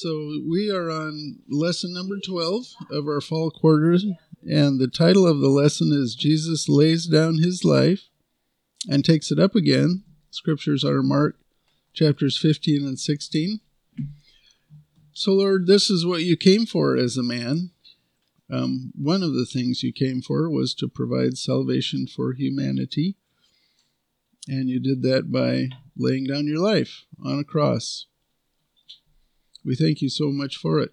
So we are on lesson number 12 of our fall quarters, and the title of the lesson is Jesus Lays Down His Life and Takes It Up Again. Scriptures are Mark chapters 15 and 16. So, Lord, this is what you came for as a man. Um, one of the things you came for was to provide salvation for humanity, and you did that by laying down your life on a cross. We thank you so much for it.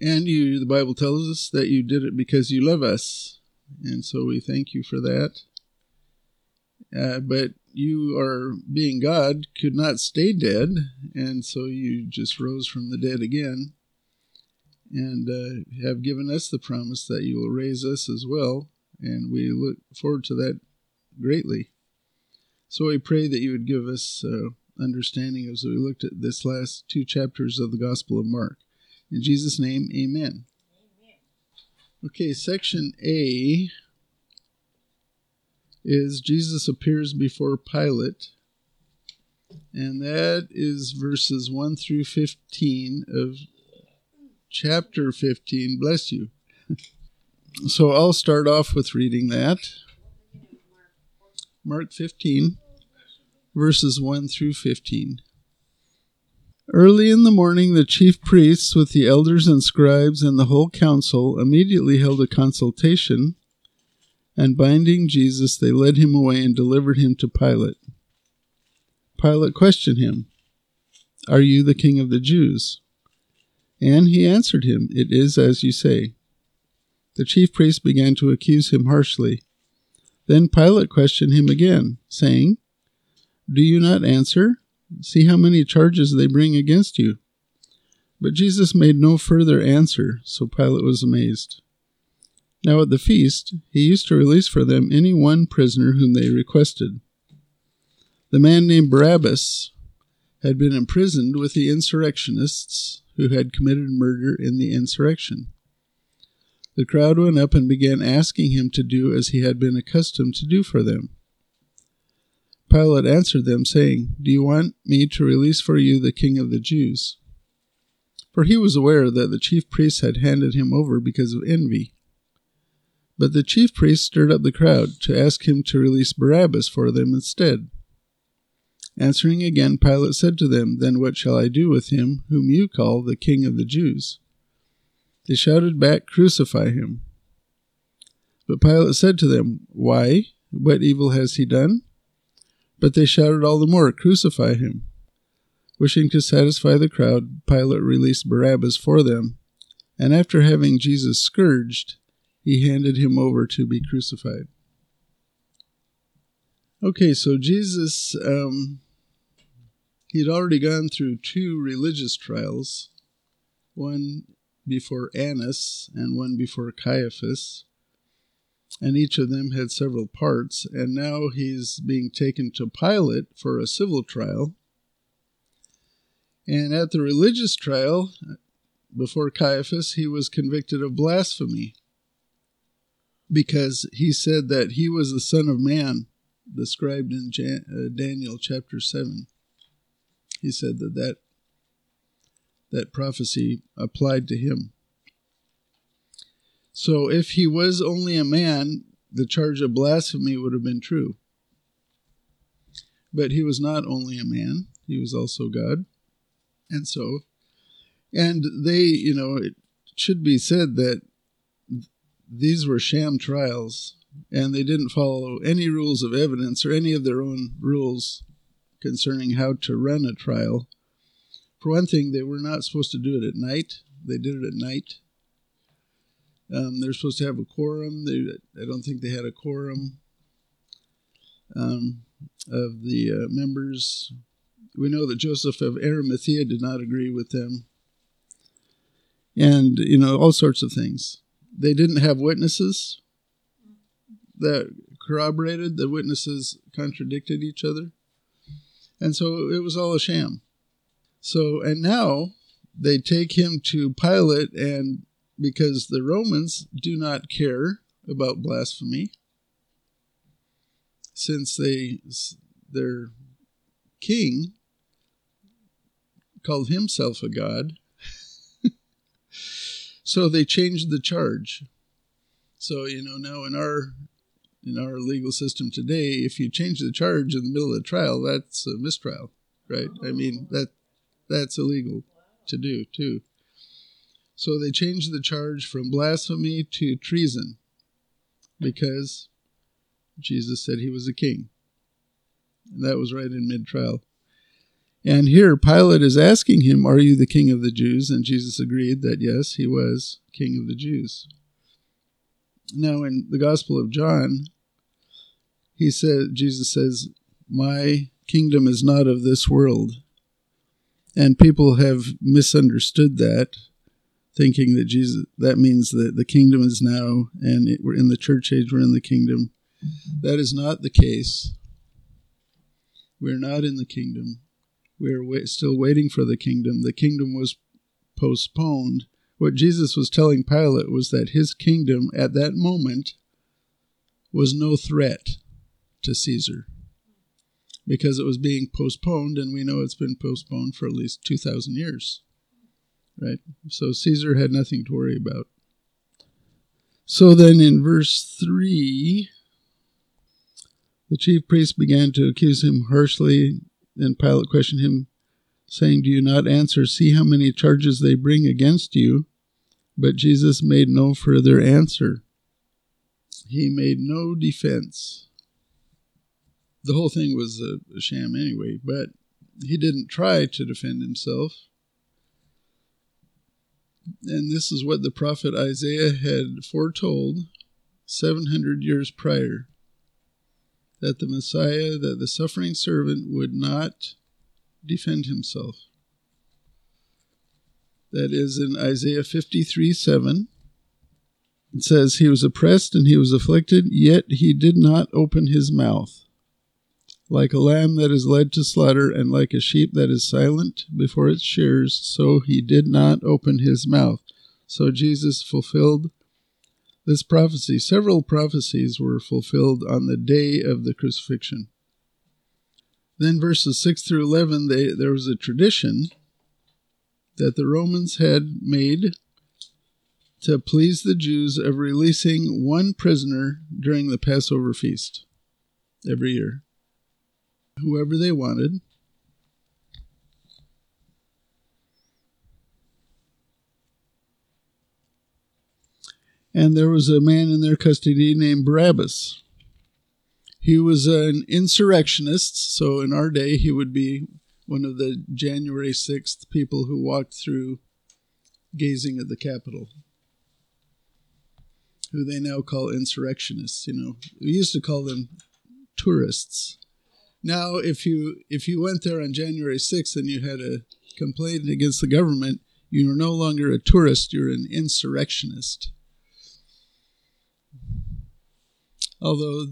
And you, the Bible tells us that you did it because you love us. And so we thank you for that. Uh, but you are being God, could not stay dead. And so you just rose from the dead again and uh, have given us the promise that you will raise us as well. And we look forward to that greatly. So we pray that you would give us uh, understanding as we looked at this last two chapters of the Gospel of Mark. In Jesus' name, amen. amen. Okay, section A is Jesus appears before Pilate, and that is verses 1 through 15 of chapter 15. Bless you. so I'll start off with reading that. Mark 15 verses 1 through 15. Early in the morning, the chief priests, with the elders and scribes and the whole council, immediately held a consultation, and binding Jesus, they led him away and delivered him to Pilate. Pilate questioned him, Are you the king of the Jews? And he answered him, It is as you say. The chief priests began to accuse him harshly. Then Pilate questioned him again, saying, do you not answer? See how many charges they bring against you. But Jesus made no further answer, so Pilate was amazed. Now at the feast, he used to release for them any one prisoner whom they requested. The man named Barabbas had been imprisoned with the insurrectionists who had committed murder in the insurrection. The crowd went up and began asking him to do as he had been accustomed to do for them. Pilate answered them, saying, Do you want me to release for you the king of the Jews? For he was aware that the chief priests had handed him over because of envy. But the chief priests stirred up the crowd to ask him to release Barabbas for them instead. Answering again, Pilate said to them, Then what shall I do with him whom you call the king of the Jews? They shouted back, Crucify him. But Pilate said to them, Why? What evil has he done? But they shouted all the more, Crucify him! Wishing to satisfy the crowd, Pilate released Barabbas for them, and after having Jesus scourged, he handed him over to be crucified. Okay, so Jesus, um, he had already gone through two religious trials, one before Annas and one before Caiaphas and each of them had several parts, and now he's being taken to Pilate for a civil trial. And at the religious trial, before Caiaphas, he was convicted of blasphemy because he said that he was the Son of Man, described in Jan- uh, Daniel chapter 7. He said that, that that prophecy applied to him. So if he was only a man, the charge of blasphemy would have been true. But he was not only a man, he was also God. And so, and they, you know, it should be said that these were sham trials and they didn't follow any rules of evidence or any of their own rules concerning how to run a trial. For one thing, they were not supposed to do it at night. They did it at night. Um, they're supposed to have a quorum. They, I don't think they had a quorum um, of the uh, members. We know that Joseph of Arimathea did not agree with them. And, you know, all sorts of things. They didn't have witnesses that corroborated, the witnesses contradicted each other. And so it was all a sham. So, and now they take him to Pilate and because the Romans do not care about blasphemy since they their king called himself a god. so they changed the charge. So, you know, now in our in our legal system today, if you change the charge in the middle of the trial, that's a mistrial, right? I mean, that that's illegal to do too. So they changed the charge from blasphemy to treason because Jesus said he was a king. And that was right in mid trial. And here Pilate is asking him, Are you the king of the Jews? And Jesus agreed that yes, he was king of the Jews. Now, in the Gospel of John, he said, Jesus says, My kingdom is not of this world. And people have misunderstood that, thinking that Jesus that means that the kingdom is now, and it, we're in the church age, we're in the kingdom. That is not the case. We're not in the kingdom. We're wait, still waiting for the kingdom. The kingdom was postponed. What Jesus was telling Pilate was that his kingdom at that moment was no threat to Caesar because it was being postponed, and we know it's been postponed for at least 2,000 years. Right? So Caesar had nothing to worry about. So then in verse 3, the chief priests began to accuse him harshly, and Pilate questioned him, saying, Do you not answer? See how many charges they bring against you. But Jesus made no further answer. He made no defense the whole thing was a, a sham anyway, but he didn't try to defend himself. And this is what the prophet Isaiah had foretold 700 years prior that the Messiah, that the suffering servant would not defend himself. That is in Isaiah 53 7. It says, He was oppressed and he was afflicted, yet he did not open his mouth like a lamb that is led to slaughter, and like a sheep that is silent before its shears, so he did not open his mouth. So Jesus fulfilled this prophecy. Several prophecies were fulfilled on the day of the crucifixion. Then, verses 6 through 11, they, there was a tradition that the Romans had made to please the Jews of releasing one prisoner during the Passover feast every year whoever they wanted. And there was a man in their custody named Barabbas. He was an insurrectionist, so in our day, he would be one of the January 6th people who walked through gazing at the Capitol, who they now call insurrectionists. You know, we used to call them tourists. Now, if you if you went there on January 6th and you had a complaint against the government, you are no longer a tourist; you're an insurrectionist. Although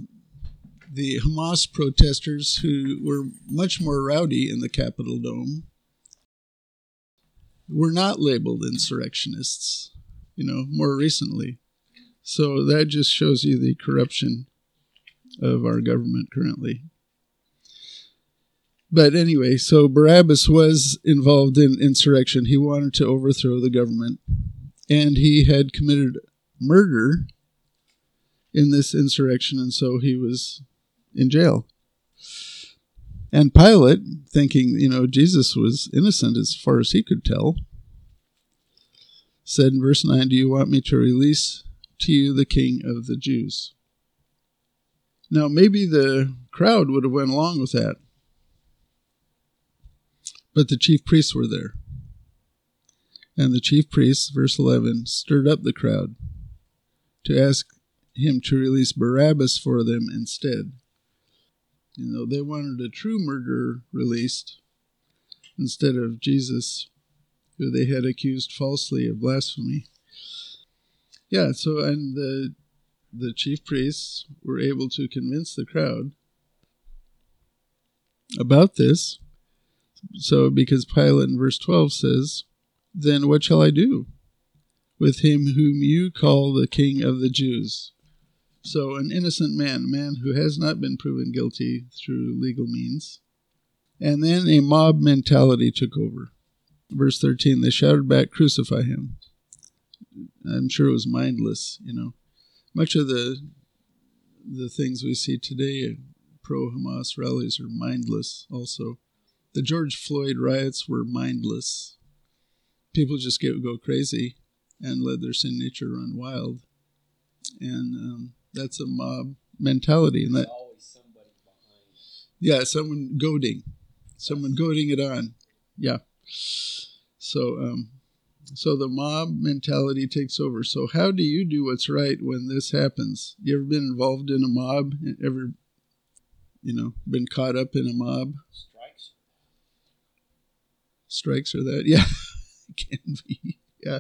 the Hamas protesters, who were much more rowdy in the Capitol Dome, were not labeled insurrectionists, you know, more recently. So that just shows you the corruption of our government currently. But anyway, so Barabbas was involved in insurrection. He wanted to overthrow the government, and he had committed murder in this insurrection, and so he was in jail. And Pilate, thinking, you know, Jesus was innocent as far as he could tell, said in verse 9, Do you want me to release to you the king of the Jews? Now, maybe the crowd would have went along with that. But the chief priests were there. And the chief priests, verse 11, stirred up the crowd to ask him to release Barabbas for them instead. You know, they wanted a true murderer released instead of Jesus, who they had accused falsely of blasphemy. Yeah, so and the the chief priests were able to convince the crowd about this so, because Pilate in verse 12 says, Then what shall I do with him whom you call the king of the Jews? So, an innocent man, a man who has not been proven guilty through legal means. And then a mob mentality took over. verse 13, they shouted back, Crucify him. I'm sure it was mindless, you know. Much of the the things we see today, pro Hamas rallies, are mindless also. The George Floyd riots were mindless. People just get, go crazy and let their sin nature run wild. And um, that's a mob mentality. And that, yeah, someone goading, someone goading it on. Yeah. So, um, so the mob mentality takes over. So how do you do what's right when this happens? You ever been involved in a mob? Ever, you know, been caught up in a mob? Strikes. Are that? Yeah, can be. Yeah.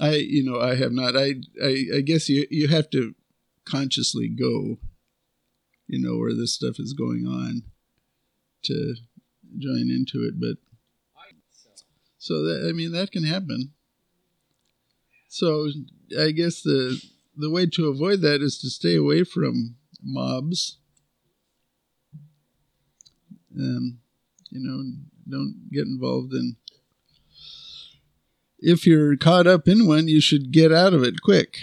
I, you know, I have not. I, I, I guess you you have to consciously go, you know, where this stuff is going on, to join into it. But so that I mean that can happen. So I guess the the way to avoid that is to stay away from mobs. Um, you know, don't get involved in. If you're caught up in one, you should get out of it quick.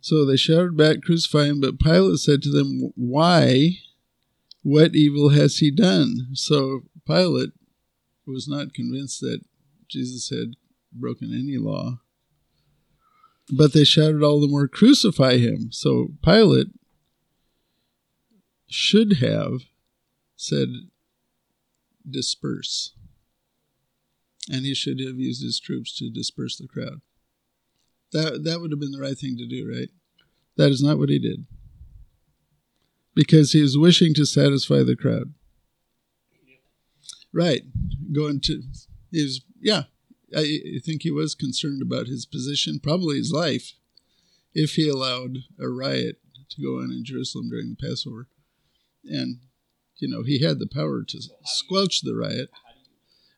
So they shouted back, Crucify him. But Pilate said to them, Why? What evil has he done? So Pilate was not convinced that Jesus had broken any law. But they shouted all the more, Crucify him. So Pilate should have said, Disperse. And he should have used his troops to disperse the crowd. That, that would have been the right thing to do, right? That is not what he did. Because he was wishing to satisfy the crowd. Right. Going to is yeah. I think he was concerned about his position, probably his life, if he allowed a riot to go on in Jerusalem during the Passover. And, you know, he had the power to squelch the riot.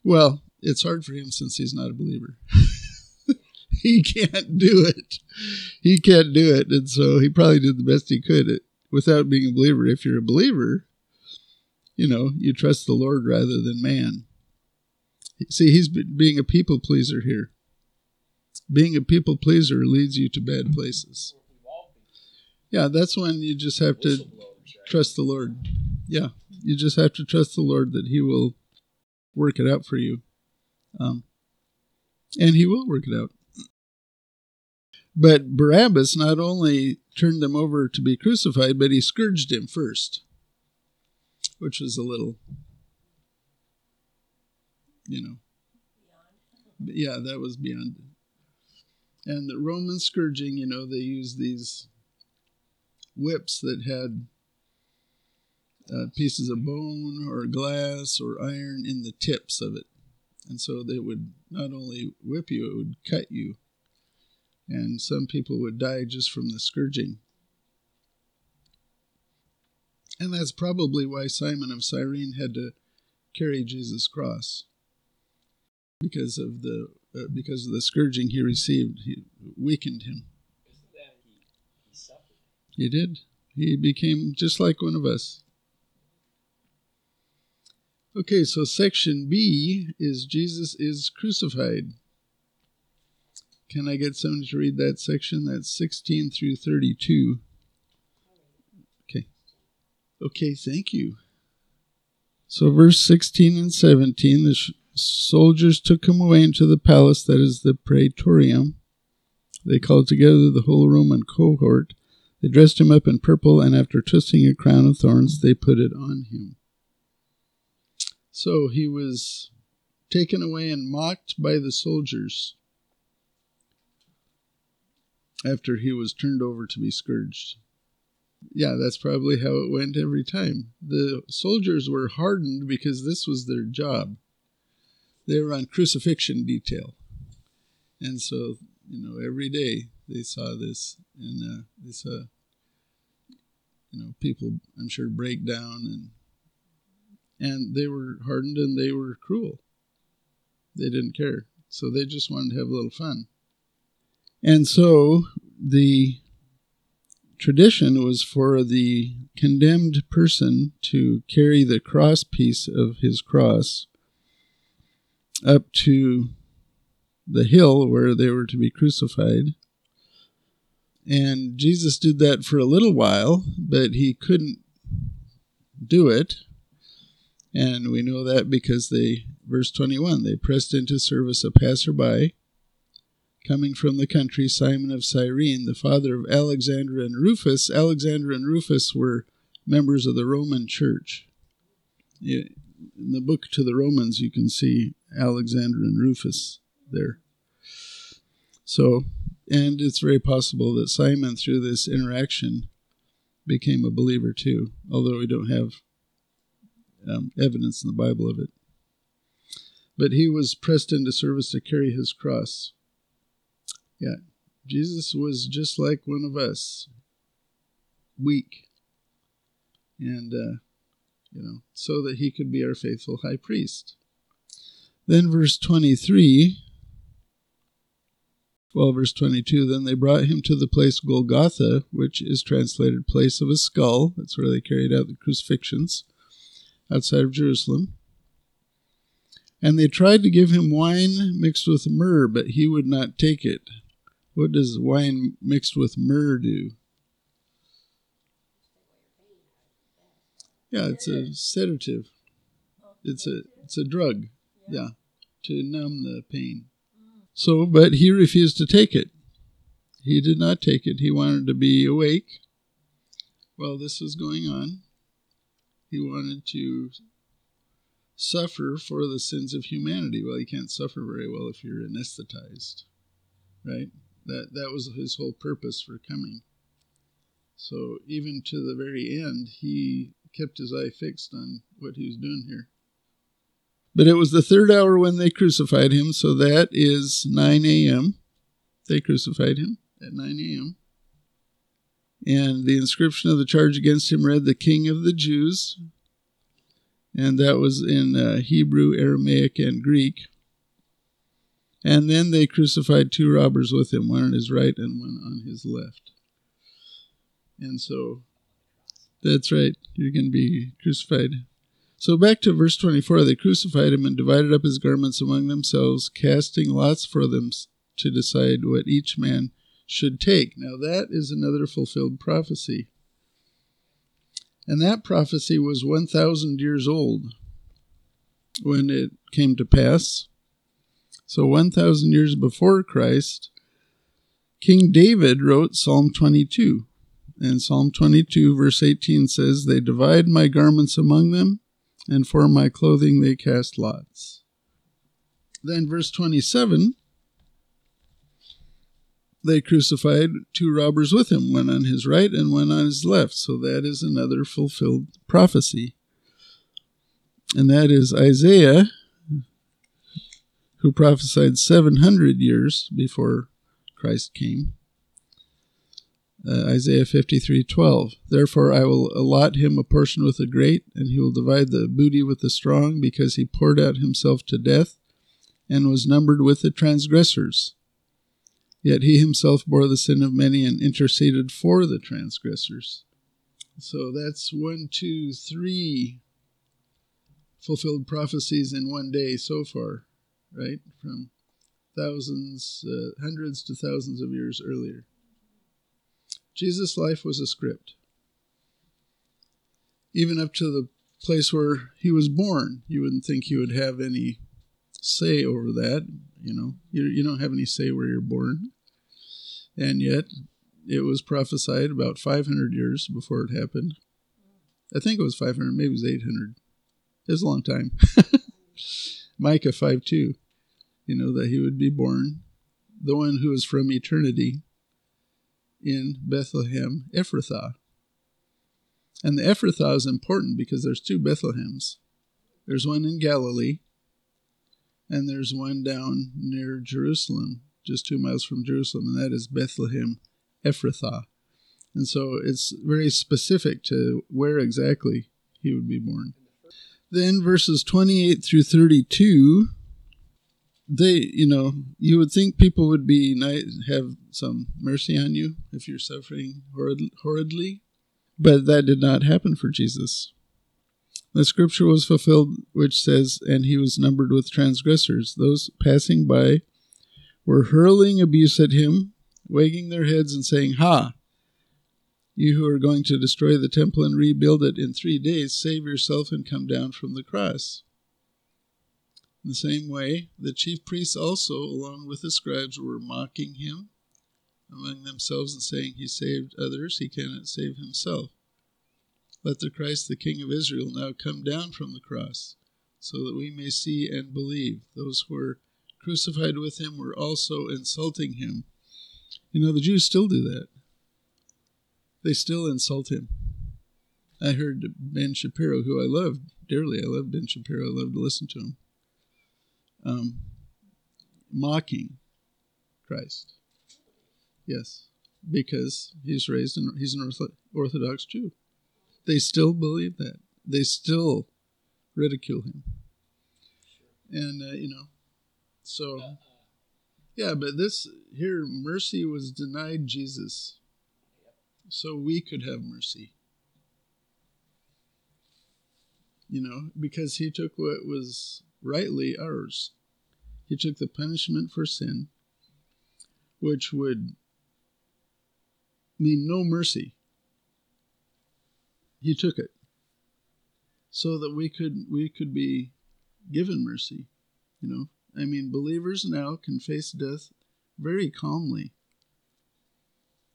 Well, it's hard for him since he's not a believer. he can't do it. He can't do it. And so he probably did the best he could without being a believer. If you're a believer, you know, you trust the Lord rather than man. See, he's being a people pleaser here. Being a people pleaser leads you to bad places. Yeah, that's when you just have to trust the Lord. Yeah, you just have to trust the Lord that He will work it out for you. Um, and He will work it out. But Barabbas not only turned them over to be crucified, but he scourged him first which was a little, you know, yeah, that was beyond. And the Roman scourging, you know, they used these whips that had uh, pieces of bone or glass or iron in the tips of it. And so they would not only whip you, it would cut you. And some people would die just from the scourging. And that's probably why Simon of Cyrene had to carry Jesus' cross. Because of the uh, because of the scourging he received, he weakened him. He did. He became just like one of us. Okay, so section B is Jesus is crucified. Can I get someone to read that section? That's 16 through 32. Okay, Okay, thank you. So, verse 16 and 17 the sh- soldiers took him away into the palace, that is the praetorium. They called together the whole Roman cohort. They dressed him up in purple, and after twisting a crown of thorns, they put it on him. So he was taken away and mocked by the soldiers after he was turned over to be scourged yeah, that's probably how it went every time. The soldiers were hardened because this was their job. They were on crucifixion detail. And so, you know, every day they saw this and uh, they saw, you know, people, I'm sure, break down and and they were hardened and they were cruel. They didn't care. So they just wanted to have a little fun. And so the tradition was for the condemned person to carry the cross piece of his cross up to the hill where they were to be crucified. And Jesus did that for a little while, but he couldn't do it. And we know that because they, verse 21, they pressed into service a passerby coming from the country, Simon of Cyrene, the father of Alexander and Rufus. Alexander and Rufus were members of the Roman church. In the book to the Romans, you can see Alexander and Rufus there. So, and it's very possible that Simon, through this interaction, became a believer too, although we don't have um, evidence in the Bible of it. But he was pressed into service to carry his cross. Yeah, Jesus was just like one of us, weak. And, uh, you know, so that he could be our faithful high priest. Then, verse 23, well, verse 22, then they brought him to the place Golgotha, which is translated place of a skull. That's where they carried out the crucifixions outside of Jerusalem. And they tried to give him wine mixed with myrrh, but he would not take it. What does wine mixed with myrrh do? Yeah, it's a sedative. It's a it's a drug. Yeah, to numb the pain. So, but he refused to take it. He did not take it. He wanted to be awake while this was going on. He wanted to suffer for the sins of humanity. Well, you can't suffer very well if you're anesthetized, right? That that was his whole purpose for coming. So even to the very end, he kept his eye fixed on what he was doing here. But it was the third hour when they crucified him, so that is 9 a.m. They crucified him at 9 a.m. And the inscription of the charge against him read, The King of the Jews. And that was in uh, Hebrew, Aramaic, and Greek. And then they crucified two robbers with him, one on his right and one on his left. And so that's right, you're going to be crucified. So back to verse 24 they crucified him and divided up his garments among themselves, casting lots for them to decide what each man should take. Now that is another fulfilled prophecy. And that prophecy was 1,000 years old when it came to pass. So 1,000 years before Christ, King David wrote Psalm 22. And Psalm 22, verse 18 says, They divide my garments among them, and for my clothing they cast lots. Then, verse 27, they crucified two robbers with him, one on his right and one on his left. So that is another fulfilled prophecy. And that is Isaiah who prophesied 700 years before Christ came. Uh, Isaiah 53:12 Therefore I will allot him a portion with the great and he will divide the booty with the strong because he poured out himself to death and was numbered with the transgressors yet he himself bore the sin of many and interceded for the transgressors so that's one two three fulfilled prophecies in one day so far right? From thousands, uh, hundreds to thousands of years earlier. Jesus' life was a script. Even up to the place where he was born, you wouldn't think he would have any say over that. You know, you, you don't have any say where you're born. And yet, it was prophesied about 500 years before it happened. I think it was 500, maybe it was 800. It was a long time. Micah 5 2, you know, that he would be born, the one who is from eternity in Bethlehem, Ephrathah. And the Ephrathah is important because there's two Bethlehems. There's one in Galilee, and there's one down near Jerusalem, just two miles from Jerusalem, and that is Bethlehem, Ephrathah. And so it's very specific to where exactly he would be born. Then verses 28 through 32 they, you know, you would think people would be nice, have some mercy on you if you're suffering horrid, horridly, but that did not happen for Jesus. The scripture was fulfilled, which says, And he was numbered with transgressors. Those passing by were hurling abuse at him, wagging their heads and saying, Ha! You who are going to destroy the temple and rebuild it in three days, save yourself and come down from the cross. In the same way, the chief priests also, along with the scribes, were mocking him among themselves and saying, He saved others, he cannot save himself. Let the Christ, the King of Israel, now come down from the cross, so that we may see and believe. Those who were crucified with him were also insulting him. You know, the Jews still do that. They still insult him. I heard Ben Shapiro, who I love dearly, I love Ben Shapiro, I love to listen to him, um, mocking Christ. Yes, because he's raised in, he's an Orthodox Jew. They still believe that. They still ridicule him. And, uh, you know, so, yeah, but this here, mercy was denied Jesus so we could have mercy. You know, because he took what was rightly ours. He took the punishment for sin, which would mean no mercy he took it. So that we could we could be given mercy you know? I mean believers now can face death very calmly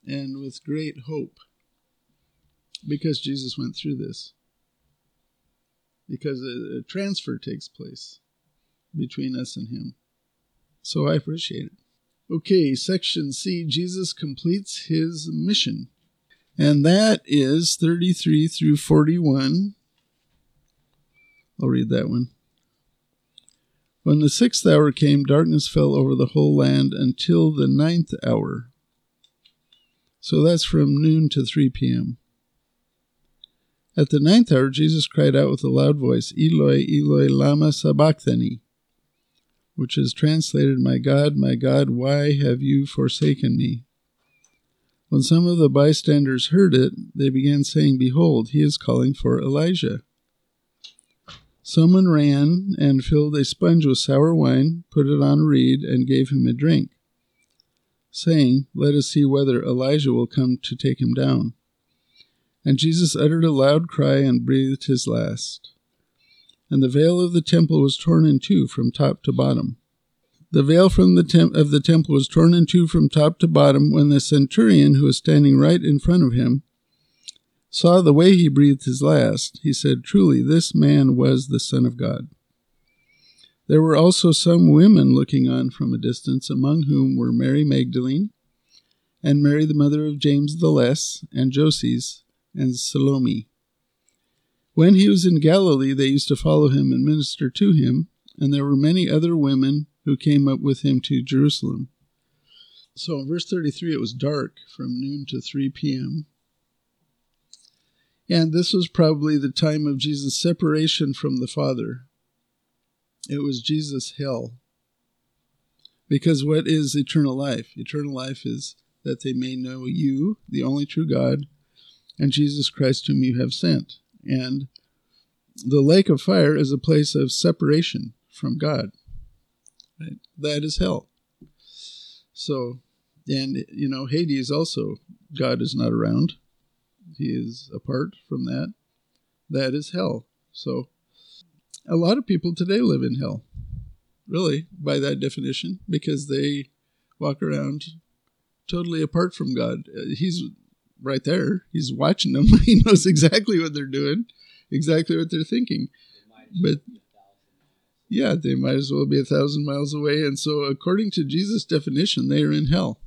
and with great hope because jesus went through this. Because a, a transfer takes place between us and him. So i appreciate it. Okay section c jesus completes his mission and that is 33 through 41. I'll read that one. When the sixth hour came, darkness fell over the whole land until the ninth hour. So that's from noon to 3 p.m. At the ninth hour, Jesus cried out with a loud voice, Eloi, Eloi, lama sabachthani, which is translated, My God, my God, why have you forsaken me? When some of the bystanders heard it, they began saying, Behold, he is calling for Elijah. Someone ran and filled a sponge with sour wine, put it on a reed, and gave him a drink, saying, Let us see whether Elijah will come to take him down. And Jesus uttered a loud cry and breathed his last. And the veil of the temple was torn in two from top to bottom. The veil from the tem- of the temple was torn in two from top to bottom when the centurion, who was standing right in front of him, saw the way he breathed his last. He said, Truly, this man was the Son of God. There were also some women looking on from a distance, among whom were Mary Magdalene, and Mary the mother of James the Less, and Joses, and Salome. When he was in Galilee, they used to follow him and minister to him, and there were many other women who came up with him to Jerusalem. So in verse 33, it was dark from noon to 3 p.m. And this was probably the time of Jesus' separation from the Father. It was Jesus' hell. Because what is eternal life? Eternal life is that they may know you, the only true God, and Jesus Christ, whom you have sent. And the lake of fire is a place of separation from God. Right? That is hell. So, and you know, Hades also, God is not around. He is apart from that. That is hell. So, a lot of people today live in hell, really, by that definition, because they walk around totally apart from God. Uh, he's right there. He's watching them. he knows exactly what they're doing, exactly what they're thinking. But yeah, they might as well be a thousand miles away. And so, according to Jesus' definition, they are in hell.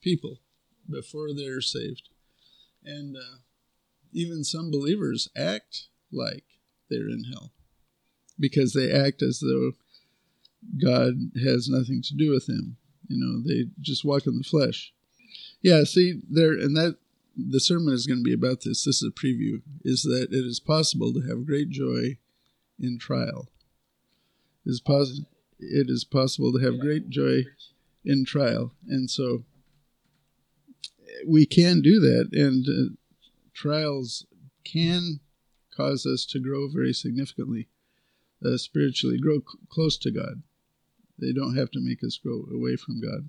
People before they're saved. And uh, even some believers act like they're in hell because they act as though God has nothing to do with them. You know, they just walk in the flesh. Yeah, see, there, and that the sermon is going to be about this. This is a preview. Is that it is possible to have great joy in trial. Is possible. it is possible to have great joy in trial. And so we can do that, and uh, trials can cause us to grow very significantly uh, spiritually, grow c- close to God. They don't have to make us grow away from God.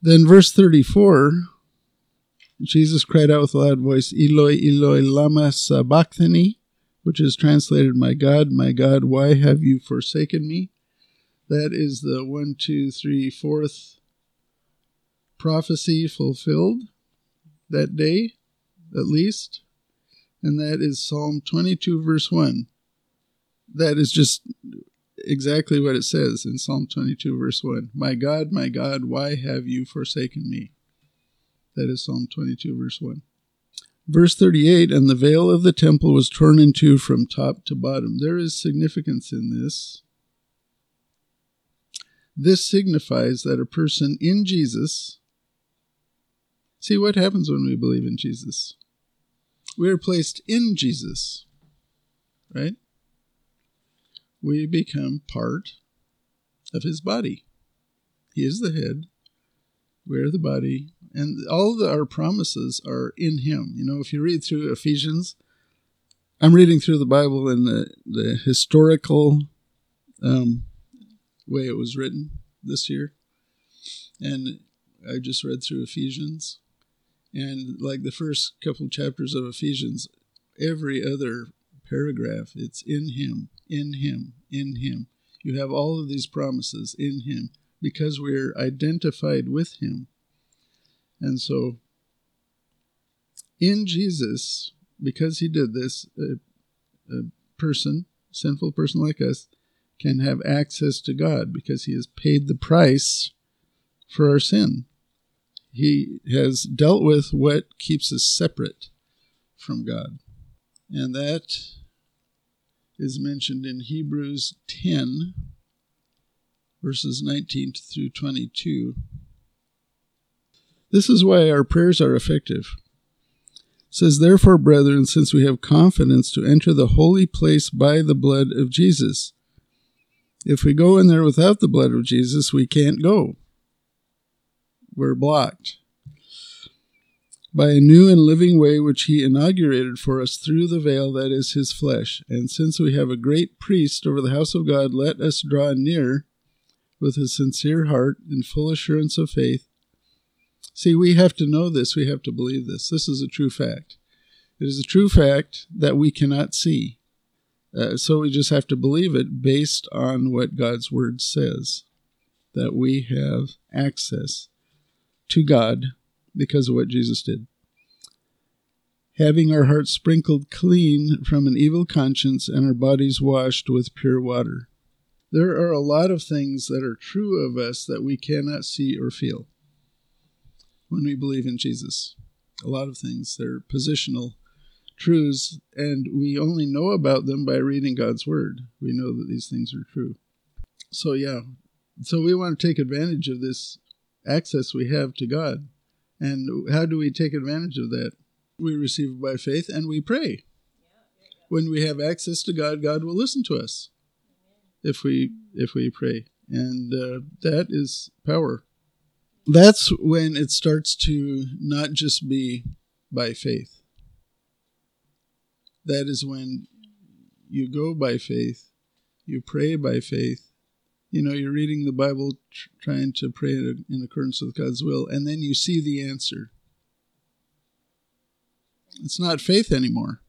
Then, verse 34 Jesus cried out with a loud voice, Eloi, Eloi, Lama Sabachthani, which is translated, My God, my God, why have you forsaken me? That is the one, two, three, fourth prophecy fulfilled that day, at least. And that is Psalm 22, verse 1. That is just exactly what it says in Psalm 22, verse 1. My God, my God, why have you forsaken me? That is Psalm 22, verse 1. Verse 38 And the veil of the temple was torn in two from top to bottom. There is significance in this. This signifies that a person in Jesus. See what happens when we believe in Jesus? We are placed in Jesus, right? We become part of his body. He is the head. We're the body and all the, our promises are in him. You know if you read through ephesians i'm reading through the bible in the, the historical um, way it was written this year. And i just read through ephesians. And like the first couple chapters of ephesians every other paragraph it's in him in him in him. You have all of these promises in him because we're identified with him and so, in Jesus, because he did this, a, a person, sinful person like us, can have access to God because he has paid the price for our sin. He has dealt with what keeps us separate from God. And that is mentioned in Hebrews 10, verses 19 through 22. This is why our prayers are effective. It says, Therefore, brethren, since we have confidence to enter the holy place by the blood of Jesus, if we go in there without the blood of Jesus, we can't go. We're blocked by a new and living way which he inaugurated for us through the veil that is his flesh. And since we have a great priest over the house of God, let us draw near with a sincere heart and full assurance of faith See, we have to know this. We have to believe this. This is a true fact. It is a true fact that we cannot see. Uh, so we just have to believe it based on what God's word says that we have access to God because of what Jesus did. Having our hearts sprinkled clean from an evil conscience and our bodies washed with pure water. There are a lot of things that are true of us that we cannot see or feel when we believe in Jesus. A lot of things, they're positional truths, and we only know about them by reading God's Word. We know that these things are true. So, yeah, so we want to take advantage of this access we have to God. And how do we take advantage of that? We receive it by faith and we pray. When we have access to God, God will listen to us if we if we pray, and uh, that is power that's when it starts to not just be by faith. That is when you go by faith, you pray by faith. You know, you're reading the Bible, tr- trying to pray in accordance with God's will, and then you see the answer. It's not faith anymore.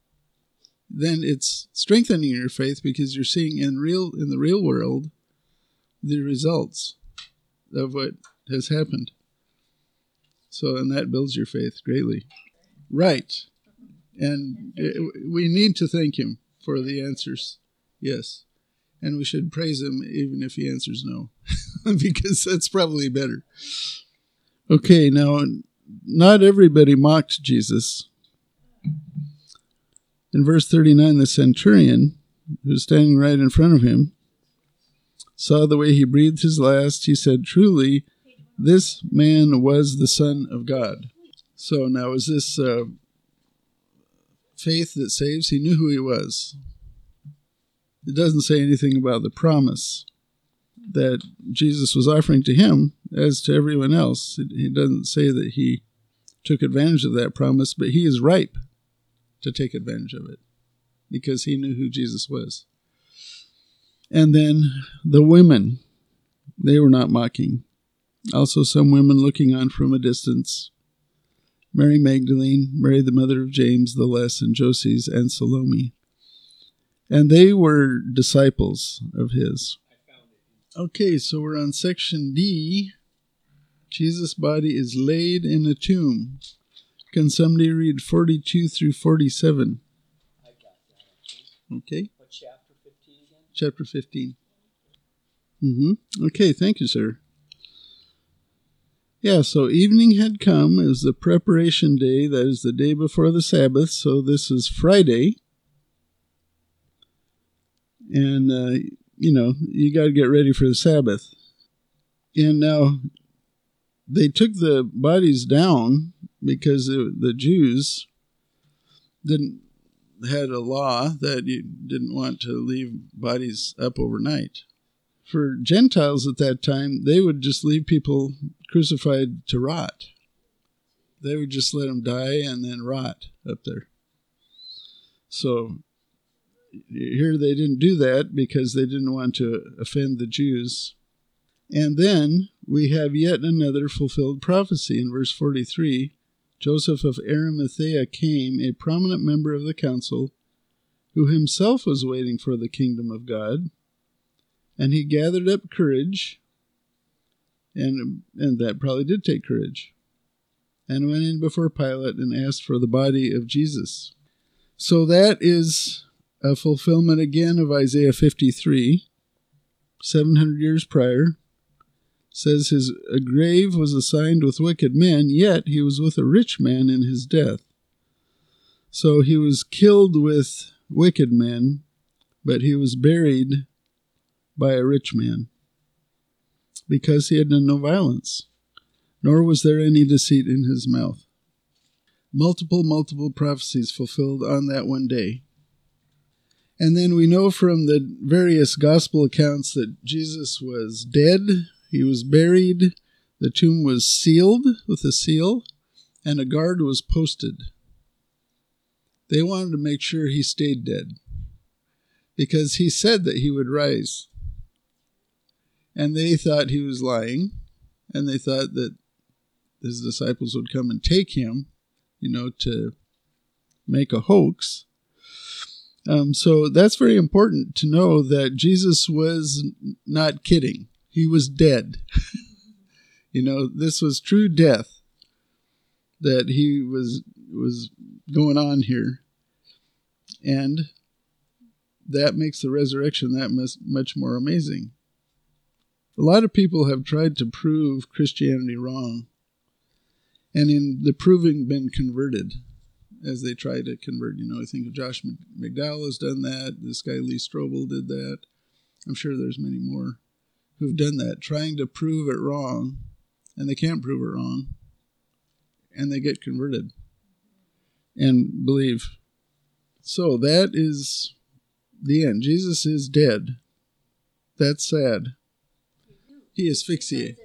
Then it's strengthening your faith because you're seeing in real in the real world the results of what has happened. So, and that builds your faith greatly. Right. And it, we need to thank Him for the answers. Yes. And we should praise Him even if He answers no, because that's probably better. Okay, now, not everybody mocked Jesus. In verse 39, the centurion, who was standing right in front of him, saw the way he breathed his last. He said, Truly, this man was the Son of God. So now, is this uh, faith that saves? He knew who he was. It doesn't say anything about the promise that Jesus was offering to him as to everyone else. He doesn't say that he took advantage of that promise, but he is ripe to take advantage of it because he knew who Jesus was. And then the women, they were not mocking. Also, some women looking on from a distance Mary Magdalene, Mary the mother of James the Less, and Joses, and Salome. And they were disciples of his. Okay, so we're on section D. Jesus' body is laid in a tomb. Can somebody read 42 through 47? I got that. Okay. What chapter 15 again? Chapter 15. Mm-hmm. Okay, thank you, sir. Yeah, so evening had come. Was the preparation day. That is the day before the Sabbath. So this is Friday. And, uh, you know, you got to get ready for the Sabbath. And now they took the bodies down because the Jews didn't had a law that you didn't want to leave bodies up overnight. For Gentiles at that time, they would just leave people crucified to rot. They would just let him die and then rot up there. So here they didn't do that because they didn't want to offend the Jews. And then we have yet another fulfilled prophecy in verse 43. Joseph of Arimathea came, a prominent member of the council, who himself was waiting for the kingdom of God. And he gathered up courage, and, and that probably did take courage, and went in before Pilate and asked for the body of Jesus. So that is a fulfillment again of Isaiah 53, 700 years prior says his grave was assigned with wicked men, yet he was with a rich man in his death. So he was killed with wicked men, but he was buried by a rich man, because he had done no violence, nor was there any deceit in his mouth. Multiple, multiple prophecies fulfilled on that one day. And then we know from the various gospel accounts that Jesus was dead, he was buried. The tomb was sealed with a seal, and a guard was posted. They wanted to make sure he stayed dead because he said that he would rise. And they thought he was lying, and they thought that his disciples would come and take him, you know, to make a hoax. Um, so that's very important to know that Jesus was not kidding he was dead. you know, this was true death that he was was going on here. And that makes the resurrection that much, much more amazing. A lot of people have tried to prove Christianity wrong, and in the proving, been converted as they try to convert. You know, I think Josh McDowell has done that. This guy Lee Strobel did that. I'm sure there's many more who've done that, trying to prove it wrong, and they can't prove it wrong, and they get converted and believe. So that is the end. Jesus is dead. That's sad. He asphyxiated.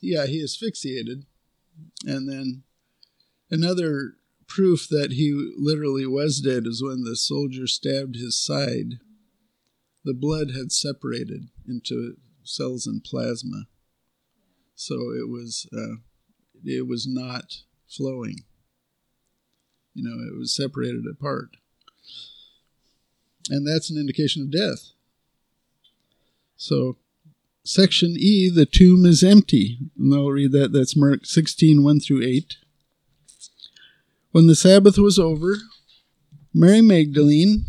Yeah, he asphyxiated. And then another proof that he literally was dead is when the soldier stabbed his side. The blood had separated into cells and plasma. So it was uh, it was not flowing. You know, it was separated apart. And that's an indication of death. So section E, the tomb is empty. And I'll read that. That's Mark 16, 1 through 8. When the Sabbath was over, Mary Magdalene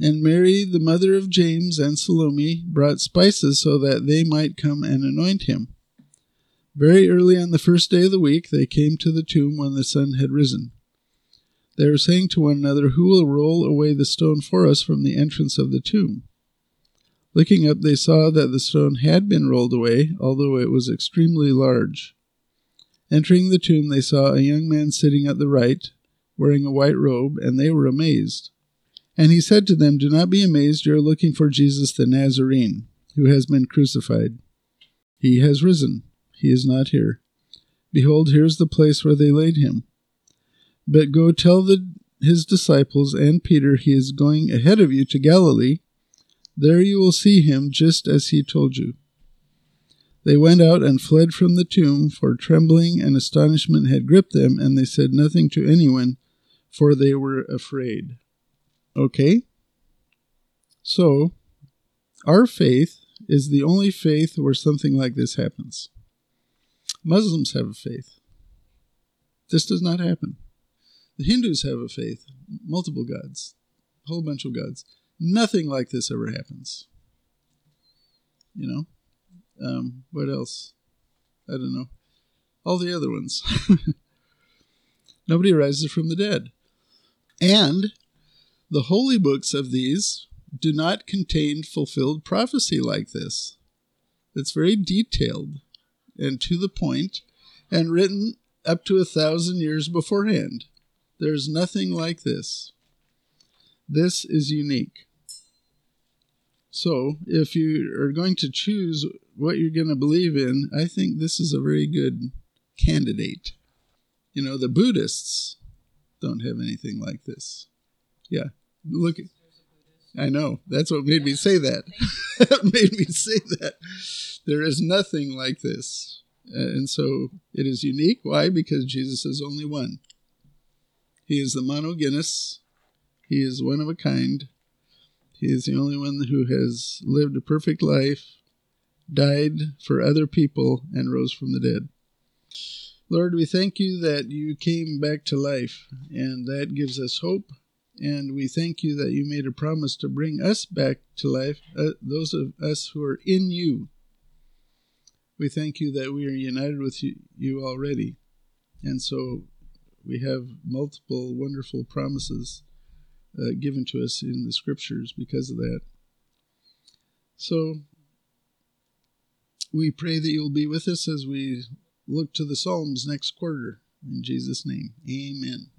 and Mary, the mother of James and Salome, brought spices so that they might come and anoint him. Very early on the first day of the week, they came to the tomb when the sun had risen. They were saying to one another, Who will roll away the stone for us from the entrance of the tomb? Looking up, they saw that the stone had been rolled away, although it was extremely large. Entering the tomb, they saw a young man sitting at the right, wearing a white robe, and they were amazed. And he said to them, Do not be amazed, you are looking for Jesus the Nazarene. who has been crucified. He has risen. He is not here. Behold, here is the place where they laid him. But go tell the, his disciples and Peter he is going ahead of you to Galilee. There you will see him just as he told you. They went out and fled from the tomb, for trembling and astonishment had gripped them, and they said nothing to anyone, for they were afraid. Okay? So, our faith is the only faith where something like this happens. Muslims have a faith. This does not happen. The Hindus have a faith, multiple gods, a whole bunch of gods. Nothing like this ever happens. You know? Um, what else? I don't know. All the other ones. Nobody rises from the dead. And the holy books of these do not contain fulfilled prophecy like this. It's very detailed and to the point and written up to a thousand years beforehand. There's nothing like this. This is unique. So, if you are going to choose what you're going to believe in, I think this is a very good candidate. You know, the Buddhists don't have anything like this. Yeah. Look I know. That's what made me say that. that made me say that. There is nothing like this. And so it is unique. Why? Because Jesus is only one. He is the monogenes. He is one of a kind. He is the only one who has lived a perfect life, died for other people, and rose from the dead. Lord, we thank you that you came back to life, and that gives us hope. And we thank you that you made a promise to bring us back to life, uh, those of us who are in you. We thank you that we are united with you, you already. And so we have multiple wonderful promises uh, given to us in the scriptures because of that. So we pray that you'll be with us as we look to the Psalms next quarter. In Jesus' name, amen.